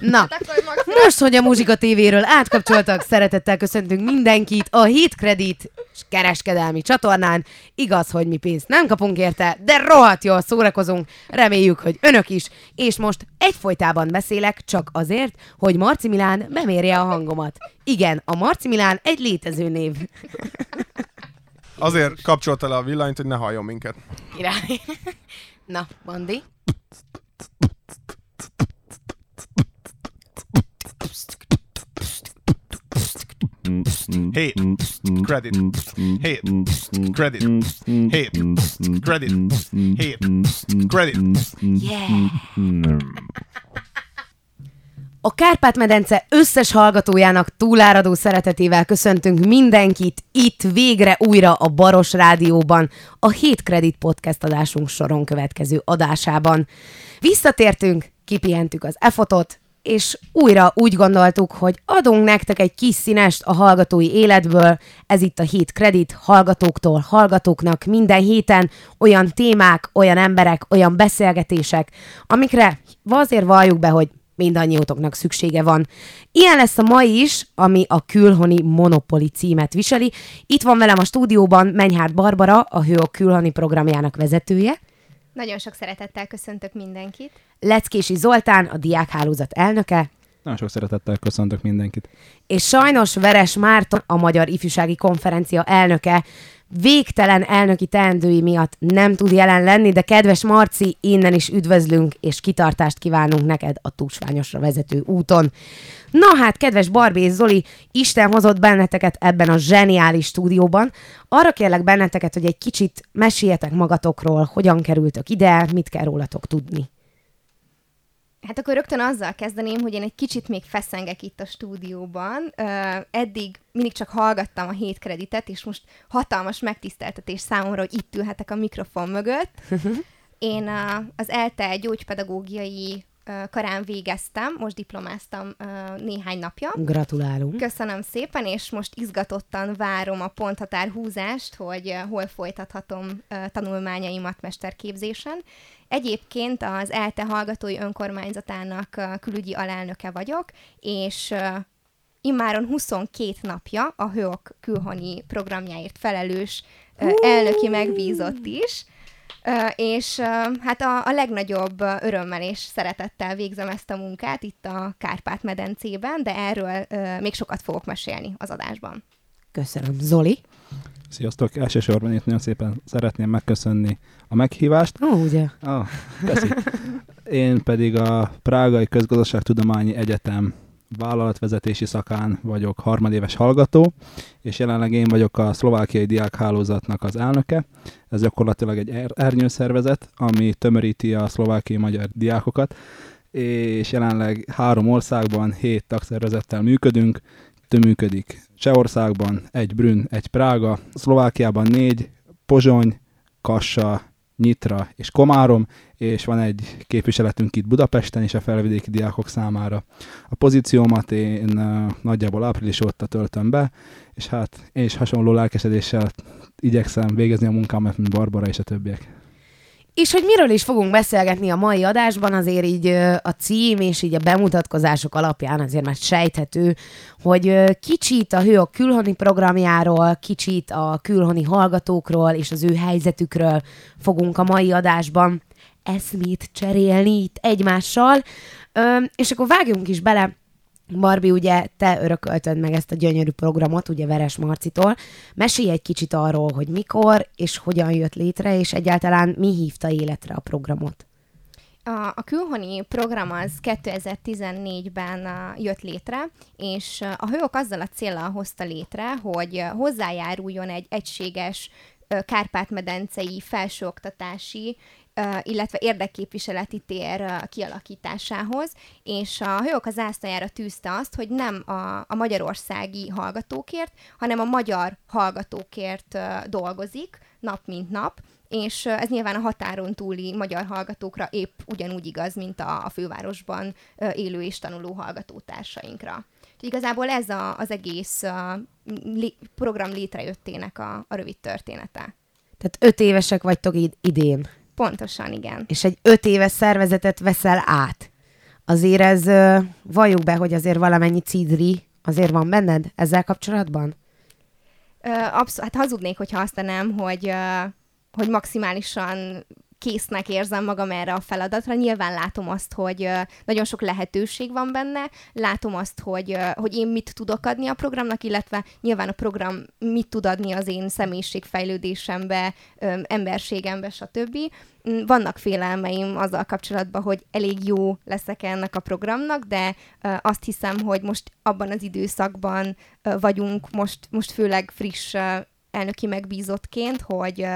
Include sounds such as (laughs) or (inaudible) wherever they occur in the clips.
Na, Hát most, hogy a Muzsika TV-ről átkapcsoltak, szeretettel köszöntünk mindenkit a Hit Credit kereskedelmi csatornán. Igaz, hogy mi pénzt nem kapunk érte, de rohadt jól szórakozunk, reméljük, hogy önök is. És most egyfolytában beszélek csak azért, hogy Marci Milán bemérje a hangomat. Igen, a Marci Milán egy létező név. Azért kapcsolta le a villanyt, hogy ne halljon minket. Király. Na, Bandi. Hét. Credit. Hét. Credit. Hét. Credit. Hét. Credit. Yeah! A Kárpát-medence összes hallgatójának túláradó szeretetével köszöntünk mindenkit itt végre újra a Baros Rádióban, a 7 Credit Podcast adásunk soron következő adásában. Visszatértünk, kipihentük az efotot, és újra úgy gondoltuk, hogy adunk nektek egy kis színest a hallgatói életből. Ez itt a Hit Credit hallgatóktól hallgatóknak minden héten olyan témák, olyan emberek, olyan beszélgetések, amikre azért valljuk be, hogy mindannyiótoknak szüksége van. Ilyen lesz a mai is, ami a Külhoni Monopoli címet viseli. Itt van velem a stúdióban Menyhárt Barbara, a Hőok Külhoni programjának vezetője. Nagyon sok szeretettel köszöntök mindenkit. Leckési Zoltán, a diákhálózat elnöke, Nagyon sok szeretettel köszöntök mindenkit. és sajnos Veres Márton, a Magyar Ifjúsági Konferencia elnöke, végtelen elnöki teendői miatt nem tud jelen lenni, de kedves Marci, innen is üdvözlünk, és kitartást kívánunk neked a túlsványosra vezető úton. Na hát, kedves Barbie és Zoli, Isten hozott benneteket ebben a zseniális stúdióban. Arra kérlek benneteket, hogy egy kicsit meséljetek magatokról, hogyan kerültök ide, mit kell rólatok tudni. Hát akkor rögtön azzal kezdeném, hogy én egy kicsit még feszengek itt a stúdióban. Eddig mindig csak hallgattam a hét kreditet, és most hatalmas megtiszteltetés számomra, hogy itt ülhetek a mikrofon mögött. (laughs) Én az ELTE gyógypedagógiai karán végeztem, most diplomáztam néhány napja. Gratulálunk. Köszönöm szépen, és most izgatottan várom a ponthatár húzást, hogy hol folytathatom tanulmányaimat mesterképzésen. Egyébként az ELTE hallgatói önkormányzatának külügyi alelnöke vagyok, és immáron 22 napja a HÖOK külhoni programjáért felelős elnöki megbízott is. És hát a, a legnagyobb örömmel és szeretettel végzem ezt a munkát itt a Kárpát-medencében, de erről még sokat fogok mesélni az adásban. Köszönöm. Zoli? Sziasztok! Elsősorban itt nagyon szépen szeretném megköszönni a meghívást. Ó, ugye? Ah, köszi. Én pedig a Prágai Közgazdaságtudományi Egyetem vállalatvezetési szakán vagyok harmadéves hallgató, és jelenleg én vagyok a szlovákiai diákhálózatnak az elnöke. Ez gyakorlatilag egy er- ernyőszervezet, ami tömöríti a szlovákiai magyar diákokat, és jelenleg három országban hét tagszervezettel működünk. Működik Csehországban, egy Brünn, egy Prága, Szlovákiában négy, Pozsony, Kassa, Nyitra és Komárom, és van egy képviseletünk itt Budapesten is a felvidéki diákok számára. A pozíciómat én nagyjából április óta töltöm be, és hát én is hasonló lelkesedéssel igyekszem végezni a munkámat, mint Barbara és a többiek. És hogy miről is fogunk beszélgetni a mai adásban, azért így a cím és így a bemutatkozások alapján azért már sejthető, hogy kicsit a Hőok külhoni programjáról, kicsit a külhoni hallgatókról és az ő helyzetükről fogunk a mai adásban eszmét cserélni itt egymással. És akkor vágjunk is bele Barbie, ugye te örököltöd meg ezt a gyönyörű programot, ugye Veres Marcitól. Mesélj egy kicsit arról, hogy mikor és hogyan jött létre, és egyáltalán mi hívta életre a programot. A, a külhoni program az 2014-ben uh, jött létre, és uh, a hőok azzal a célral hozta létre, hogy uh, hozzájáruljon egy egységes kárpát-medencei felsőoktatási illetve érdekképviseleti tér kialakításához, és a hajók az zászlajára tűzte azt, hogy nem a, a magyarországi hallgatókért, hanem a magyar hallgatókért dolgozik nap mint nap, és ez nyilván a határon túli magyar hallgatókra épp ugyanúgy igaz, mint a, a fővárosban élő és tanuló hallgatótársainkra. Úgyhogy igazából ez a, az egész uh, lé, program létrejöttének a, a rövid története. Tehát öt évesek vagytok id- idén, Pontosan, igen. és egy öt éves szervezetet veszel át. azért ez, valljuk be, hogy azért valamennyi cidri azért van benned ezzel kapcsolatban? Abszolút, hát hazudnék, hogyha azt nem, hogy, hogy maximálisan késznek érzem magam erre a feladatra. Nyilván látom azt, hogy nagyon sok lehetőség van benne, látom azt, hogy, hogy én mit tudok adni a programnak, illetve nyilván a program mit tud adni az én személyiségfejlődésembe, emberségembe, stb. Mm, Vannak félelmeim azzal kapcsolatban, hogy elég jó leszek ennek a programnak, de azt hiszem, hogy most abban az időszakban vagyunk, most, most főleg friss elnöki megbízottként, hogy,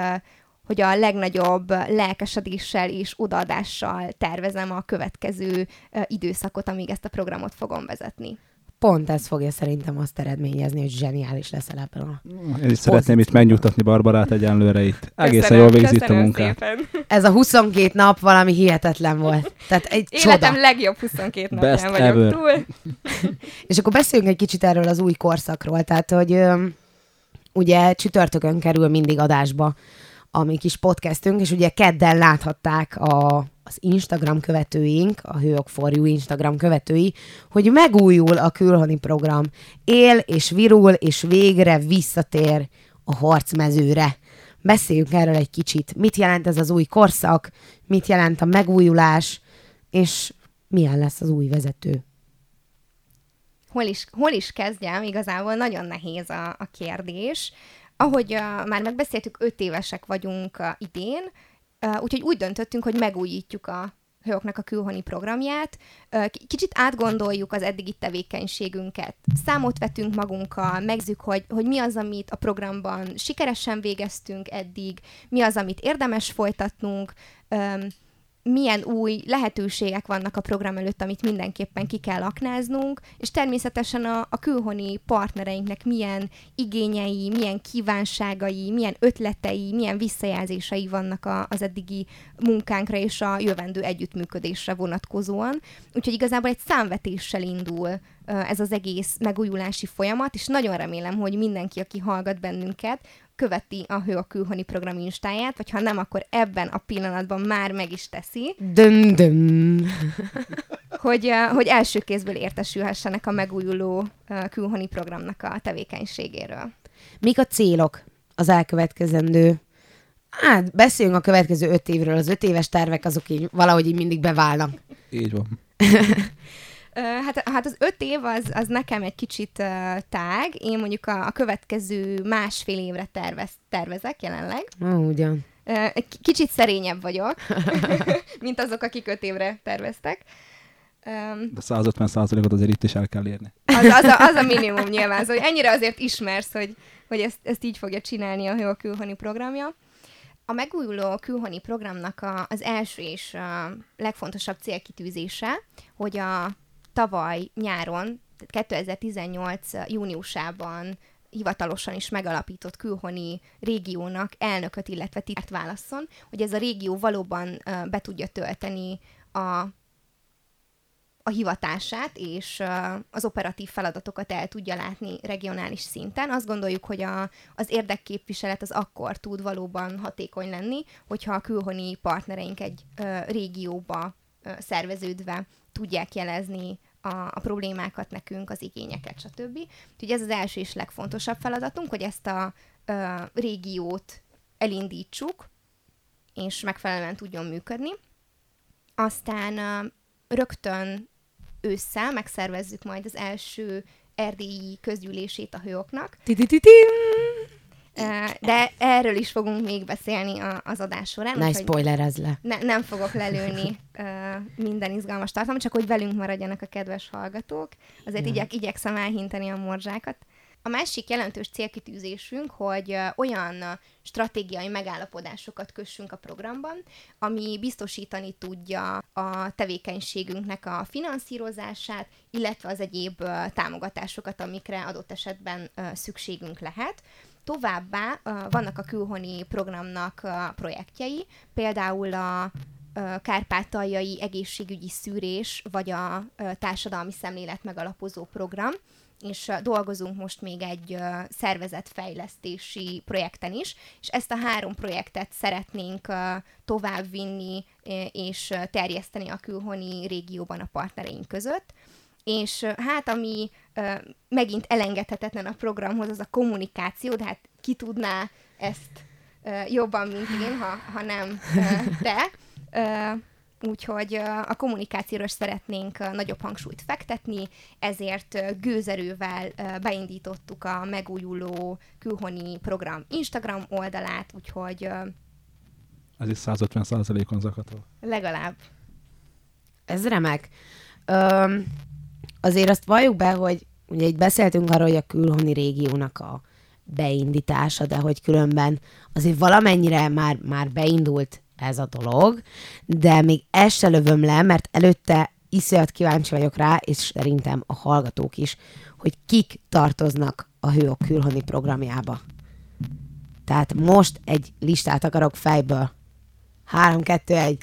hogy a legnagyobb lelkesedéssel és odaadással tervezem a következő időszakot, amíg ezt a programot fogom vezetni. Pont ez fogja szerintem azt eredményezni, hogy zseniális leszel ebben a... Én is szeretném itt megnyugtatni Barbarát egyenlőre itt. Egészen Köszönöm, jól végzi itt a munkát. Szépen. Ez a 22 nap valami hihetetlen volt. Tehát egy Életem csoda. legjobb 22 Best napján vagyok ever. túl. (laughs) És akkor beszéljünk egy kicsit erről az új korszakról. Tehát, hogy ugye csütörtökön kerül mindig adásba a mi kis podcastünk, és ugye kedden láthatták a, az Instagram követőink, a Hőok for You Instagram követői, hogy megújul a külhoni program. Él és virul, és végre visszatér a harcmezőre. Beszéljünk erről egy kicsit. Mit jelent ez az új korszak, mit jelent a megújulás, és milyen lesz az új vezető? hol is, hol is kezdjem, igazából nagyon nehéz a, a kérdés. Ahogy uh, már megbeszéltük, öt évesek vagyunk uh, idén, uh, úgyhogy úgy döntöttünk, hogy megújítjuk a Hőoknak a külhoni programját, kicsit átgondoljuk az eddigi tevékenységünket, számot vetünk magunkkal, megzük, hogy, hogy mi az, amit a programban sikeresen végeztünk eddig, mi az, amit érdemes folytatnunk, milyen új lehetőségek vannak a program előtt, amit mindenképpen ki kell aknáznunk, és természetesen a, a külhoni partnereinknek milyen igényei, milyen kívánságai, milyen ötletei, milyen visszajelzései vannak a, az eddigi munkánkra és a jövendő együttműködésre vonatkozóan. Úgyhogy igazából egy számvetéssel indul ez az egész megújulási folyamat, és nagyon remélem, hogy mindenki, aki hallgat bennünket, követi a Hő a Külhoni program instáját, vagy ha nem, akkor ebben a pillanatban már meg is teszi, Döm, döm. hogy, hogy első kézből értesülhessenek a megújuló külhoni programnak a tevékenységéről. Mik a célok az elkövetkezendő? Hát, beszéljünk a következő öt évről. Az öt éves tervek azok így valahogy így mindig beválnak. Így van. (laughs) Hát, hát az öt év az, az nekem egy kicsit uh, tág. Én mondjuk a, a következő másfél évre tervez, tervezek jelenleg. Ó, ugyan. Uh, k- kicsit szerényebb vagyok, (laughs) mint azok, akik öt évre terveztek. Um, De 150 ot azért itt is el kell érni. az, az, a, az a minimum nyilván, hogy ennyire azért ismersz, hogy, hogy ezt, ezt így fogja csinálni a Hő külhoni programja. A megújuló külhoni programnak a, az első és a legfontosabb célkitűzése, hogy a tavaly nyáron, tehát 2018 júniusában hivatalosan is megalapított külhoni régiónak elnököt, illetve titkát válasszon, hogy ez a régió valóban ö, be tudja tölteni a a hivatását és ö, az operatív feladatokat el tudja látni regionális szinten. Azt gondoljuk, hogy a, az érdekképviselet az akkor tud valóban hatékony lenni, hogyha a külhoni partnereink egy régióba szerveződve tudják jelezni a, a problémákat nekünk, az igényeket, stb. Úgyhogy ez az első és legfontosabb feladatunk, hogy ezt a ö, régiót elindítsuk, és megfelelően tudjon működni. Aztán ö, rögtön ősszel megszervezzük majd az első erdélyi közgyűlését a hőoknak. De erről is fogunk még beszélni a, az adás során. Ne úgyhogy- spoilerezz le. ne, nem fogok lelőni minden izgalmas tartalmat, csak hogy velünk maradjanak a kedves hallgatók. Azért igyek, igyekszem elhinteni a morzsákat. A másik jelentős célkitűzésünk, hogy olyan stratégiai megállapodásokat kössünk a programban, ami biztosítani tudja a tevékenységünknek a finanszírozását, illetve az egyéb támogatásokat, amikre adott esetben szükségünk lehet. Továbbá vannak a külhoni programnak projektjei, például a kárpátaljai egészségügyi szűrés, vagy a társadalmi szemlélet megalapozó program. és dolgozunk most még egy szervezetfejlesztési projekten is, és ezt a három projektet szeretnénk továbbvinni és terjeszteni a külhoni régióban a partnereink között. És hát ami megint elengedhetetlen a programhoz, az a kommunikáció, de hát ki tudná ezt jobban, mint én, ha, ha nem te. Úgyhogy a kommunikációra szeretnénk nagyobb hangsúlyt fektetni, ezért gőzerővel beindítottuk a megújuló külhoni program Instagram oldalát, úgyhogy... Ez is 150 százalékon zakatol. Legalább. Ez remek. Öm, azért azt valljuk be, hogy ugye itt beszéltünk arról, hogy a külhoni régiónak a beindítása, de hogy különben azért valamennyire már, már beindult ez a dolog, de még ezt se lövöm le, mert előtte iszonyat kíváncsi vagyok rá, és szerintem a hallgatók is, hogy kik tartoznak a Hőok külhoni programjába. Tehát most egy listát akarok fejből. 3, 2, 1.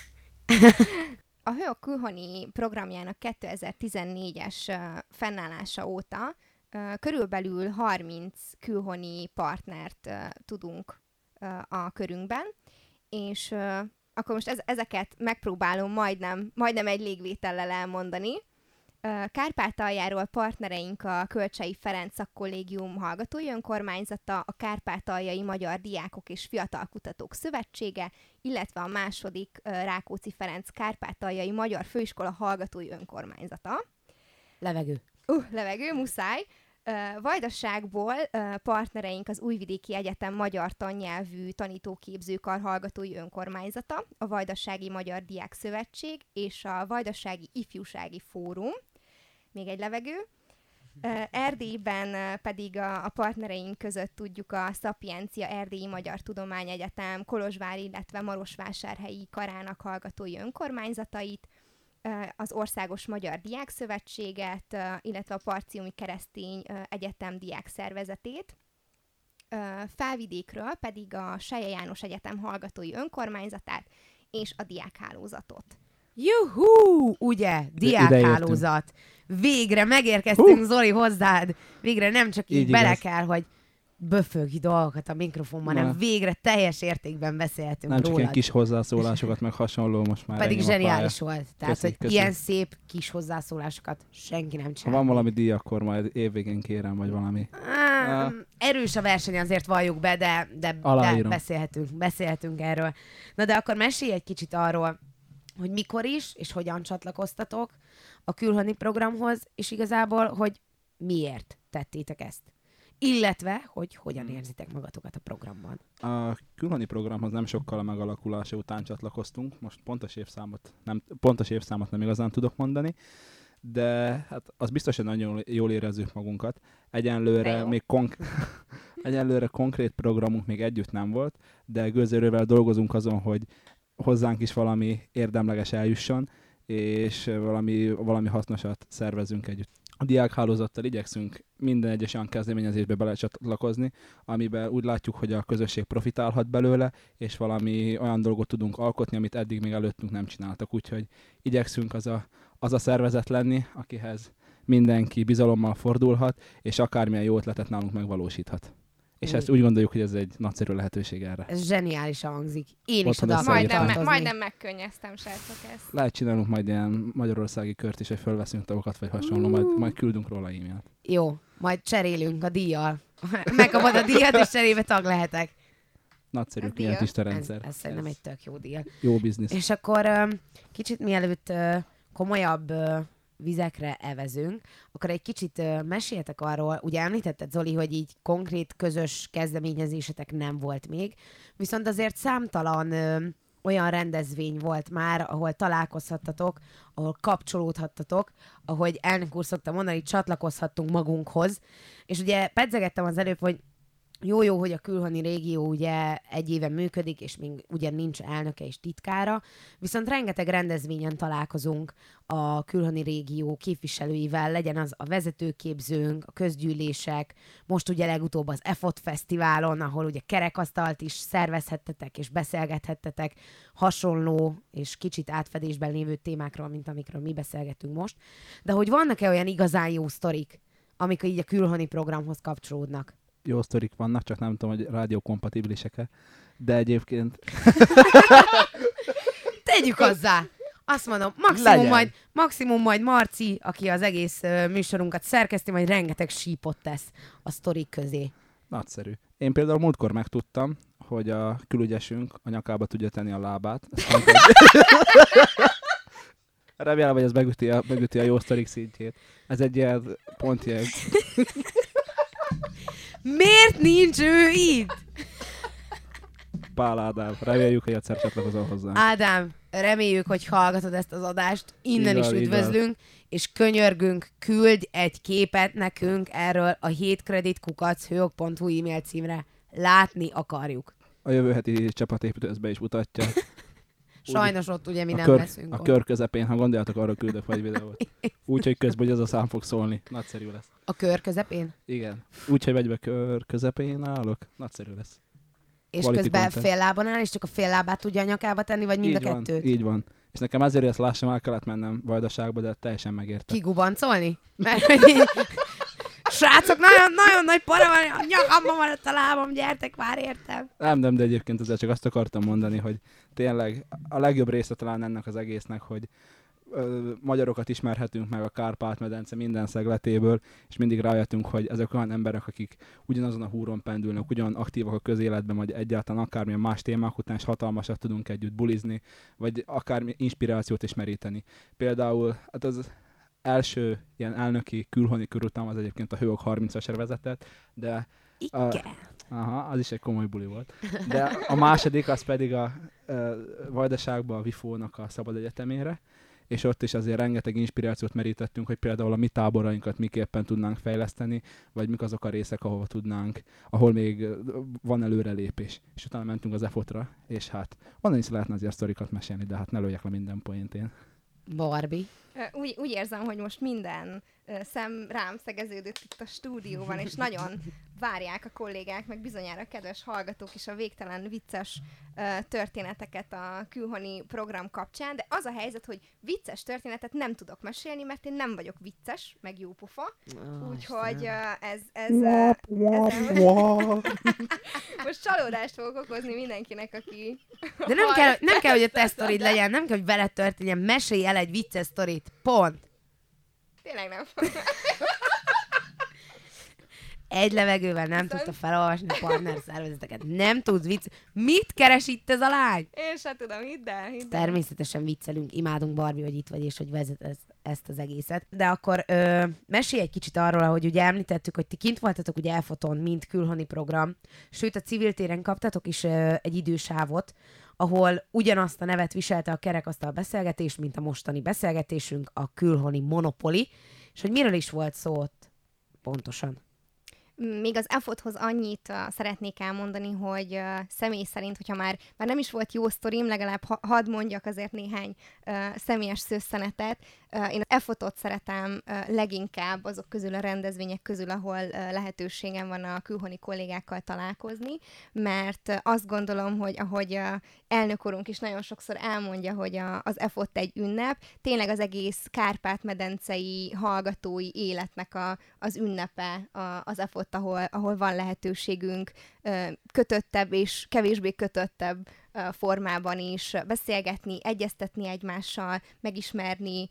A Hőok külhoni programjának 2014-es fennállása óta körülbelül 30 külhoni partnert tudunk a körünkben, és akkor most ez, ezeket megpróbálom majdnem, majdnem egy légvétellel elmondani. Kárpátaljáról partnereink a Kölcsei Ferenc Kollégium hallgatói önkormányzata, a Kárpátaljai Magyar Diákok és Fiatalkutatók Szövetsége, illetve a második Rákóczi Ferenc Kárpátaljai Magyar Főiskola hallgatói önkormányzata. Levegő. Uh, levegő, muszáj. Vajdaságból partnereink az Újvidéki Egyetem Magyar Tannyelvű Tanítóképzőkar hallgatói önkormányzata, a Vajdasági Magyar Diák Szövetség és a Vajdasági Ifjúsági Fórum. Még egy levegő. Erdélyben pedig a, partnereink között tudjuk a Szapiencia Erdélyi Magyar Tudományegyetem, Kolozsvár, illetve Marosvásárhelyi Karának hallgatói önkormányzatait, az Országos Magyar Diák Szövetséget, illetve a Parciumi Keresztény Egyetem Diák Szervezetét. Felvidékről pedig a Seje János Egyetem hallgatói önkormányzatát és a diákhálózatot. Juhú! Ugye, diákhálózat. Végre megérkeztünk, uh. Zoli, hozzád. Végre nem csak így, így bele kell, hogy böfögi dolgokat a mikrofonban, hanem végre teljes értékben beszélhetünk Nem rólad. csak ilyen kis hozzászólásokat, meg hasonló most már. Pedig zseniális volt. Tehát, köszi, hogy köszi. ilyen szép kis hozzászólásokat senki nem csinál. Ha van valami díj, akkor majd évvégén kérem, vagy valami. Ah, ah. Erős a verseny, azért valljuk be, de, de, de beszélhetünk, beszélhetünk erről. Na de akkor mesélj egy kicsit arról, hogy mikor is, és hogyan csatlakoztatok a külhoni programhoz, és igazából, hogy miért tettétek ezt illetve, hogy hogyan hmm. érzitek magatokat a programban. A külhoni programhoz nem sokkal a megalakulása után csatlakoztunk, most pontos évszámot nem, pontos évszámot nem igazán tudok mondani, de hát az biztos, hogy nagyon jól érezzük magunkat. Egyenlőre még konk- (laughs) egyenlőre konkrét programunk még együtt nem volt, de gőzerővel dolgozunk azon, hogy hozzánk is valami érdemleges eljusson, és valami, valami hasznosat szervezünk együtt a diákhálózattal igyekszünk minden egyes olyan kezdeményezésbe belecsatlakozni, amiben úgy látjuk, hogy a közösség profitálhat belőle, és valami olyan dolgot tudunk alkotni, amit eddig még előttünk nem csináltak. Úgyhogy igyekszünk az a, az a szervezet lenni, akihez mindenki bizalommal fordulhat, és akármilyen jó ötletet nálunk megvalósíthat. És ezt úgy gondoljuk, hogy ez egy nagyszerű lehetőség erre. Ez zseniális hangzik. Én is oda majdnem, me- majdnem megkönnyeztem, srácok ezt. Lehet csinálunk majd ilyen magyarországi kört is, hogy fölveszünk tagokat, vagy hasonló, majd, majd küldünk róla e-mailt. Jó, majd cserélünk a díjjal. (laughs) Megkapod a díjat, és cserébe tag lehetek. Nagyszerű klientista rendszer. Ez, ez szerintem egy tök jó díj. Jó biznisz. És akkor kicsit mielőtt komolyabb vizekre evezünk, akkor egy kicsit meséltek arról, ugye említetted Zoli, hogy így konkrét közös kezdeményezésetek nem volt még, viszont azért számtalan olyan rendezvény volt már, ahol találkozhattatok, ahol kapcsolódhattatok, ahogy elnök úr szokta mondani, csatlakozhattunk magunkhoz. És ugye pedzegettem az előbb, hogy jó-jó, hogy a külhoni régió ugye egy éve működik, és még ugye nincs elnöke és titkára, viszont rengeteg rendezvényen találkozunk a külhoni régió képviselőivel, legyen az a vezetőképzőnk, a közgyűlések, most ugye legutóbb az EFOT Fesztiválon, ahol ugye kerekasztalt is szervezhettetek és beszélgethettetek hasonló és kicsit átfedésben lévő témákról, mint amikről mi beszélgetünk most. De hogy vannak-e olyan igazán jó sztorik, amik így a külhoni programhoz kapcsolódnak. Jó sztorik vannak, csak nem tudom, hogy rádiókompatibilisek-e. De egyébként (laughs) Tegyük hozzá! Azt mondom, maximum Legyen. majd, maximum majd Marci, aki az egész műsorunkat szerkeszti, majd rengeteg sípot tesz a sztorik közé. nagyszerű. Én például múltkor megtudtam, hogy a külügyesünk a nyakába tudja tenni a lábát. Remélem, hogy ez megüti a, megüti a jó sztorik szintjét. Ez egy ilyen pontjegy. Miért nincs ő itt? Pál Ádám. Reméljük, hogy egyszer csatlakozol hozzá. Ádám, reméljük, hogy hallgatod ezt az adást. Innen Így is van, így üdvözlünk, és könyörgünk, küldj egy képet nekünk erről a 7 kreditkukachőok.hu e-mail címre. Látni akarjuk. A jövő heti csapatépítő ezt be is mutatja. Sajnos ott ugye mi nem kör, leszünk a ott. kör közepén, ha gondoljátok, arra küldök vagy videót. (laughs) Úgyhogy közben, hogy az a szám fog szólni. Nagyszerű lesz. A kör közepén? Igen. Úgyhogy megybe kör közepén állok. Nagyszerű lesz. És Quality közben content. fél lábon áll, és csak a fél lábát tudja a nyakába tenni, vagy mind így a van, kettőt? így van. És nekem ezért, hogy ezt lássam, el kellett mennem vajdaságba, de teljesen megérte. Kigubancolni? Mert Srácok, nagyon, nagyon nagy para van, a nyakamba maradt a lábam, gyertek már értem. Nem, nem, de egyébként ezzel csak azt akartam mondani, hogy tényleg a legjobb része talán ennek az egésznek, hogy magyarokat ismerhetünk meg a Kárpát-medence minden szegletéből, és mindig rájöttünk, hogy ezek olyan emberek, akik ugyanazon a húron pendülnek, ugyan aktívak a közéletben, vagy egyáltalán akármilyen más témák után is hatalmasat tudunk együtt bulizni, vagy akár inspirációt is meríteni. Például hát az első ilyen elnöki külhoni körutam az egyébként a Hőok 30-as vezetett, de Igen. Aha, az is egy komoly buli volt. De a második az pedig a uh, Vajdaságban a Vifónak a Szabad Egyetemére, és ott is azért rengeteg inspirációt merítettünk, hogy például a mi táborainkat miképpen tudnánk fejleszteni, vagy mik azok a részek, ahova tudnánk, ahol még van előrelépés. És utána mentünk az EFOT-ra, és hát onnan is lehetne azért sztorikat mesélni, de hát ne lőjek le minden point én. Barbie. Úgy, úgy érzem, hogy most minden szem rám szegeződött itt a stúdióban, és nagyon várják a kollégák, meg bizonyára a kedves hallgatók is a végtelen vicces történeteket a külhoni program kapcsán, de az a helyzet, hogy vicces történetet nem tudok mesélni, mert én nem vagyok vicces, meg jó pofa, úgyhogy ez, ez, ö, ezzel (laughs) most csalódást fogok okozni mindenkinek, aki De nem kell, nem kell, hogy a te sztorid legyen, nem kell, hogy veled történjen. Mesélj el egy vicces sztorit. Pont. Tényleg nem. (laughs) Egy levegővel nem Viszont- tudta felolvasni a partner szervezeteket. Nem tud vicc. Mit keres itt ez a lány? Én sem tudom, hidd el, hidd el. Természetesen viccelünk, imádunk Barbie, hogy itt vagy, és hogy vezet ez, ezt az egészet. De akkor ö, mesélj egy kicsit arról, hogy ugye említettük, hogy ti kint voltatok ugye elfoton, mint külhoni program, sőt a civil téren kaptatok is ö, egy idősávot, ahol ugyanazt a nevet viselte a kerekasztal beszélgetés, mint a mostani beszélgetésünk, a külhoni monopoli, és hogy miről is volt szó ott pontosan. Még az EFOT-hoz annyit uh, szeretnék elmondani, hogy uh, személy szerint, hogyha már, már nem is volt jó sztorim, legalább ha, hadd mondjak azért néhány uh, személyes szőszenetet. Én az EFOT-ot szeretem leginkább azok közül a rendezvények közül, ahol lehetőségem van a külhoni kollégákkal találkozni, mert azt gondolom, hogy ahogy elnök úrunk is nagyon sokszor elmondja, hogy a, az EFOT egy ünnep, tényleg az egész Kárpát-medencei hallgatói életnek a, az ünnepe az EFOT, ahol, ahol van lehetőségünk kötöttebb és kevésbé kötöttebb formában is beszélgetni, egyeztetni egymással, megismerni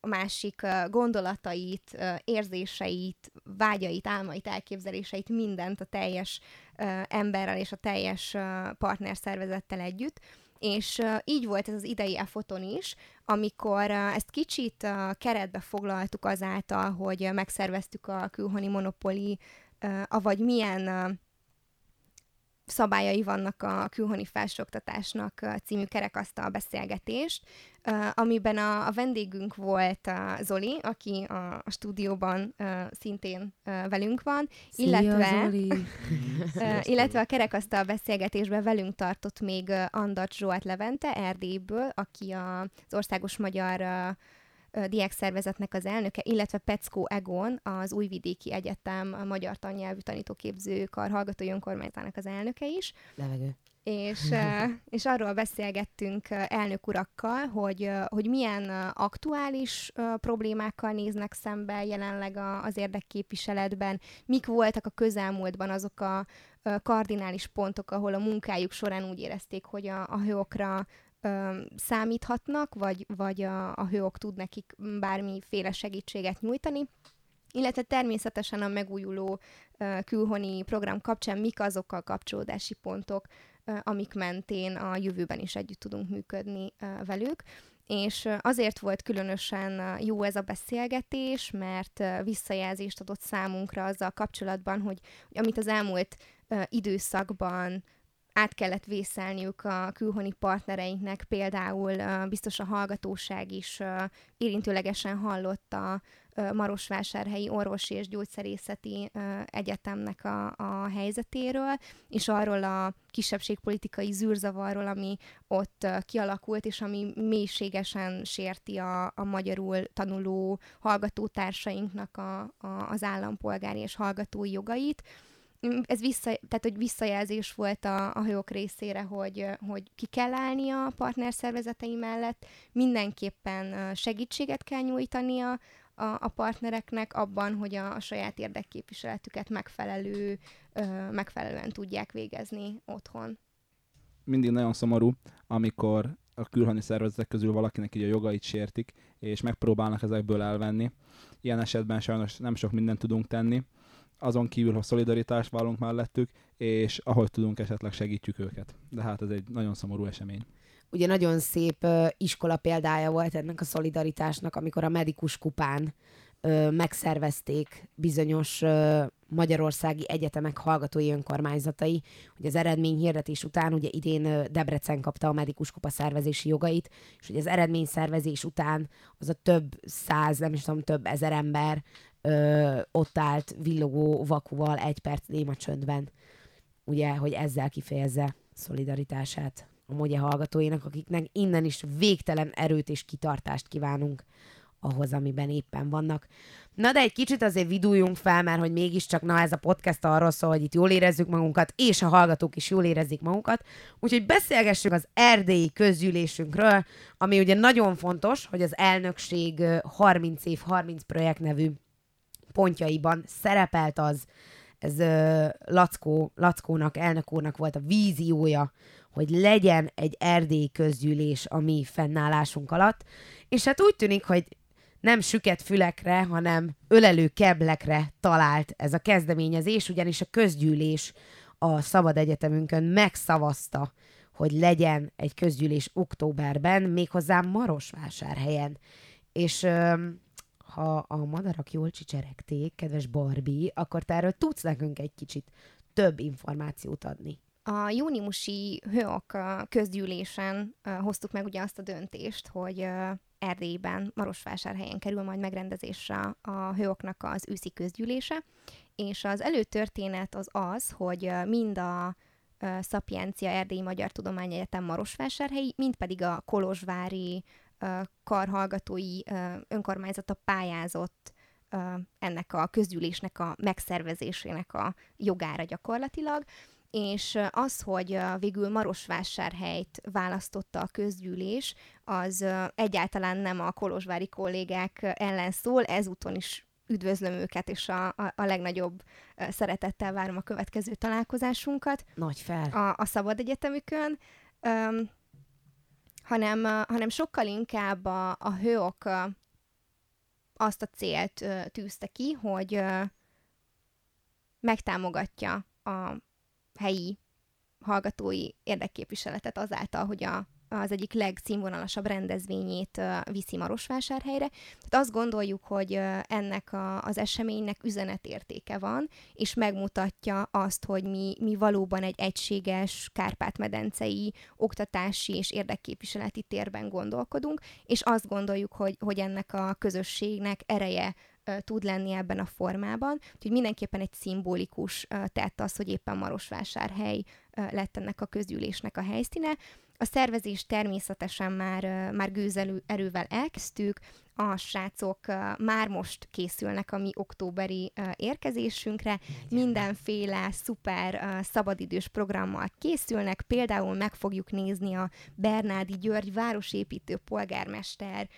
a másik gondolatait, érzéseit, vágyait, álmait, elképzeléseit, mindent a teljes emberrel és a teljes partnerszervezettel együtt. És így volt ez az idei EFOTON is, amikor ezt kicsit keretbe foglaltuk azáltal, hogy megszerveztük a külhoni monopoli, avagy milyen szabályai vannak a külhoni felsőoktatásnak uh, című kerekasztal beszélgetést, uh, amiben a, a vendégünk volt uh, Zoli, aki a, a stúdióban uh, szintén uh, velünk van, illetve... (laughs) Ö, illetve a kerekasztal beszélgetésben velünk tartott még Andat Zsolt Levente Erdélyből, aki a, az Országos Magyar ö, ö, Diákszervezetnek az elnöke, illetve Peckó Egon, az Újvidéki Egyetem a Magyar Tannyelvű Tanítóképző Kar hallgatói önkormányzatának az elnöke is. Levegő. és, (laughs) és arról beszélgettünk elnök urakkal, hogy, hogy milyen aktuális problémákkal néznek szembe jelenleg az érdekképviseletben, mik voltak a közelmúltban azok a kardinális pontok, ahol a munkájuk során úgy érezték, hogy a, a számíthatnak, vagy, vagy a, a hőok tud nekik bármiféle segítséget nyújtani illetve természetesen a megújuló külhoni program kapcsán mik azok a kapcsolódási pontok, amik mentén a jövőben is együtt tudunk működni velük. És azért volt különösen jó ez a beszélgetés, mert visszajelzést adott számunkra azzal kapcsolatban, hogy amit az elmúlt időszakban át kellett vészelniük a külhoni partnereinknek, például biztos a hallgatóság is érintőlegesen hallott a uh, Marosvásárhelyi Orvosi és Gyógyszerészeti Egyetemnek a, a helyzetéről, és arról a kisebbségpolitikai zűrzavarról, ami ott kialakult, és ami mélységesen sérti a, a magyarul tanuló hallgatótársainknak a, a, az állampolgári és hallgatói jogait ez vissza, tehát, hogy visszajelzés volt a, a hajók részére, hogy, hogy ki kell állni a partnerszervezetei mellett, mindenképpen segítséget kell nyújtania a, a partnereknek abban, hogy a, a saját érdekképviseletüket megfelelő, megfelelően tudják végezni otthon. Mindig nagyon szomorú, amikor a külhoni szervezetek közül valakinek így a jogait sértik, és megpróbálnak ezekből elvenni. Ilyen esetben sajnos nem sok mindent tudunk tenni, azon kívül, hogy szolidaritást vállalunk mellettük, és ahogy tudunk, esetleg segítjük őket. De hát ez egy nagyon szomorú esemény. Ugye nagyon szép iskola példája volt ennek a szolidaritásnak, amikor a medikus kupán uh, megszervezték bizonyos magyarországi egyetemek hallgatói önkormányzatai, hogy az eredmény hirdetés után, ugye idén Debrecen kapta a medikus kupa szervezési jogait, és hogy az eredmény szervezés után az a több száz, nem is tudom, több ezer ember ö, ott állt villogó vakuval egy perc néma csöndben, ugye, hogy ezzel kifejezze szolidaritását a mogye hallgatóinak, akiknek innen is végtelen erőt és kitartást kívánunk ahhoz, amiben éppen vannak. Na de egy kicsit azért viduljunk fel, mert hogy mégiscsak, na ez a podcast arról szól, hogy itt jól érezzük magunkat, és a hallgatók is jól érezzék magukat. Úgyhogy beszélgessünk az erdélyi közgyűlésünkről, ami ugye nagyon fontos, hogy az elnökség 30 év 30 projekt nevű pontjaiban szerepelt az, ez uh, Lackó, Lackónak, elnök úrnak volt a víziója, hogy legyen egy erdély közgyűlés a mi fennállásunk alatt, és hát úgy tűnik, hogy nem süket fülekre, hanem ölelő keblekre talált ez a kezdeményezés, ugyanis a közgyűlés a Szabad Egyetemünkön megszavazta, hogy legyen egy közgyűlés októberben, méghozzá Marosvásárhelyen. És ha a madarak jól csicseregték, kedves Barbie, akkor te erről tudsz nekünk egy kicsit több információt adni. A júniusi hőok közgyűlésen hoztuk meg ugye azt a döntést, hogy Erdélyben, Marosvásárhelyen kerül majd megrendezésre a hőoknak az őszi közgyűlése, és az előtörténet az az, hogy mind a Szapiencia Erdélyi Magyar Tudományegyetem Marosvásárhelyi, mind pedig a Kolozsvári karhallgatói önkormányzata pályázott ennek a közgyűlésnek a megszervezésének a jogára gyakorlatilag, és az, hogy végül Marosvásárhelyt választotta a közgyűlés, az egyáltalán nem a kolozsvári kollégák ellen szól, ezúton is üdvözlöm őket, és a, a, a legnagyobb szeretettel várom a következő találkozásunkat. Nagy fel. A, a Szabad Egyetemükön. Um, hanem, hanem sokkal inkább a, a hőok azt a célt tűzte ki, hogy megtámogatja a helyi hallgatói érdekképviseletet azáltal, hogy a, az egyik legszínvonalasabb rendezvényét viszi Marosvásárhelyre. Tehát azt gondoljuk, hogy ennek a, az eseménynek üzenetértéke van, és megmutatja azt, hogy mi, mi valóban egy egységes Kárpát-medencei oktatási és érdekképviseleti térben gondolkodunk, és azt gondoljuk, hogy, hogy ennek a közösségnek ereje tud lenni ebben a formában. Úgyhogy mindenképpen egy szimbolikus tett az, hogy éppen Marosvásárhely lett ennek a közgyűlésnek a helyszíne. A szervezést természetesen már, már gőzelő erővel elkezdtük, a srácok már most készülnek a mi októberi érkezésünkre, mindenféle szuper szabadidős programmal készülnek, például meg fogjuk nézni a Bernádi György városépítő polgármester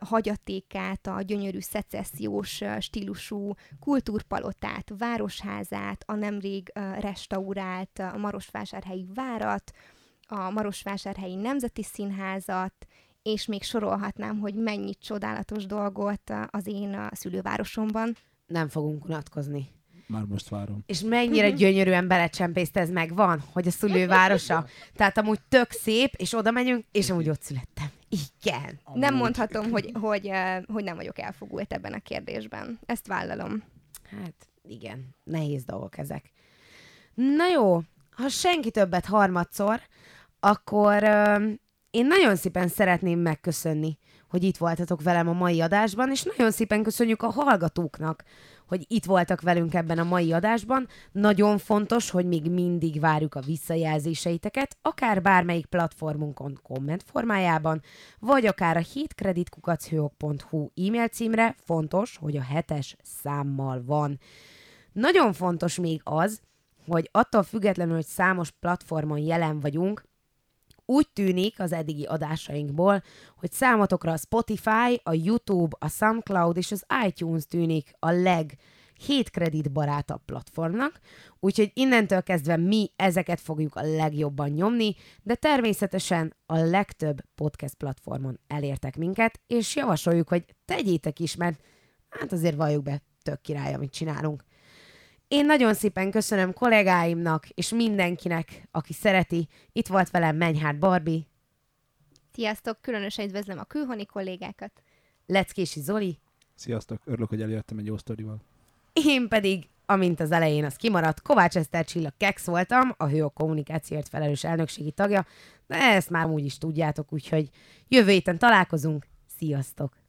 hagyatékát, a gyönyörű szecessziós stílusú kultúrpalotát, városházát, a nemrég restaurált Marosvásárhelyi várat, a Marosvásárhelyi Nemzeti Színházat, és még sorolhatnám, hogy mennyi csodálatos dolgot az én szülővárosomban. Nem fogunk unatkozni. Már most várom. És mennyire (laughs) gyönyörűen belecsempészt ez meg van, hogy a szülővárosa. Tehát amúgy tök szép, és oda megyünk, és amúgy ott születtem. Igen. Amúgy. Nem mondhatom, hogy, hogy, hogy nem vagyok elfogult ebben a kérdésben. Ezt vállalom. Hát igen, nehéz dolgok ezek. Na jó, ha senki többet harmadszor, akkor én nagyon szépen szeretném megköszönni, hogy itt voltatok velem a mai adásban, és nagyon szépen köszönjük a hallgatóknak, hogy itt voltak velünk ebben a mai adásban. Nagyon fontos, hogy még mindig várjuk a visszajelzéseiteket, akár bármelyik platformunkon komment formájában, vagy akár a hétkreditkukachu e-mail címre, fontos, hogy a hetes számmal van. Nagyon fontos még az, hogy attól függetlenül, hogy számos platformon jelen vagyunk, úgy tűnik az eddigi adásainkból, hogy számotokra a Spotify, a YouTube, a SoundCloud és az iTunes tűnik a leg 7 kredit barátabb platformnak, úgyhogy innentől kezdve mi ezeket fogjuk a legjobban nyomni, de természetesen a legtöbb podcast platformon elértek minket, és javasoljuk, hogy tegyétek is, mert hát azért valljuk be, tök király, amit csinálunk. Én nagyon szépen köszönöm kollégáimnak, és mindenkinek, aki szereti. Itt volt velem Menyhát Barbie. Sziasztok, különösen üdvözlöm a külhoni kollégákat. Leckési Zoli. Sziasztok, örülök, hogy eljöttem egy jó sztorival. Én pedig, amint az elején az kimaradt, Kovács Eszter Csilla Kex voltam, a Hő a kommunikációért felelős elnökségi tagja, de ezt már úgy is tudjátok, úgyhogy jövő héten találkozunk. Sziasztok!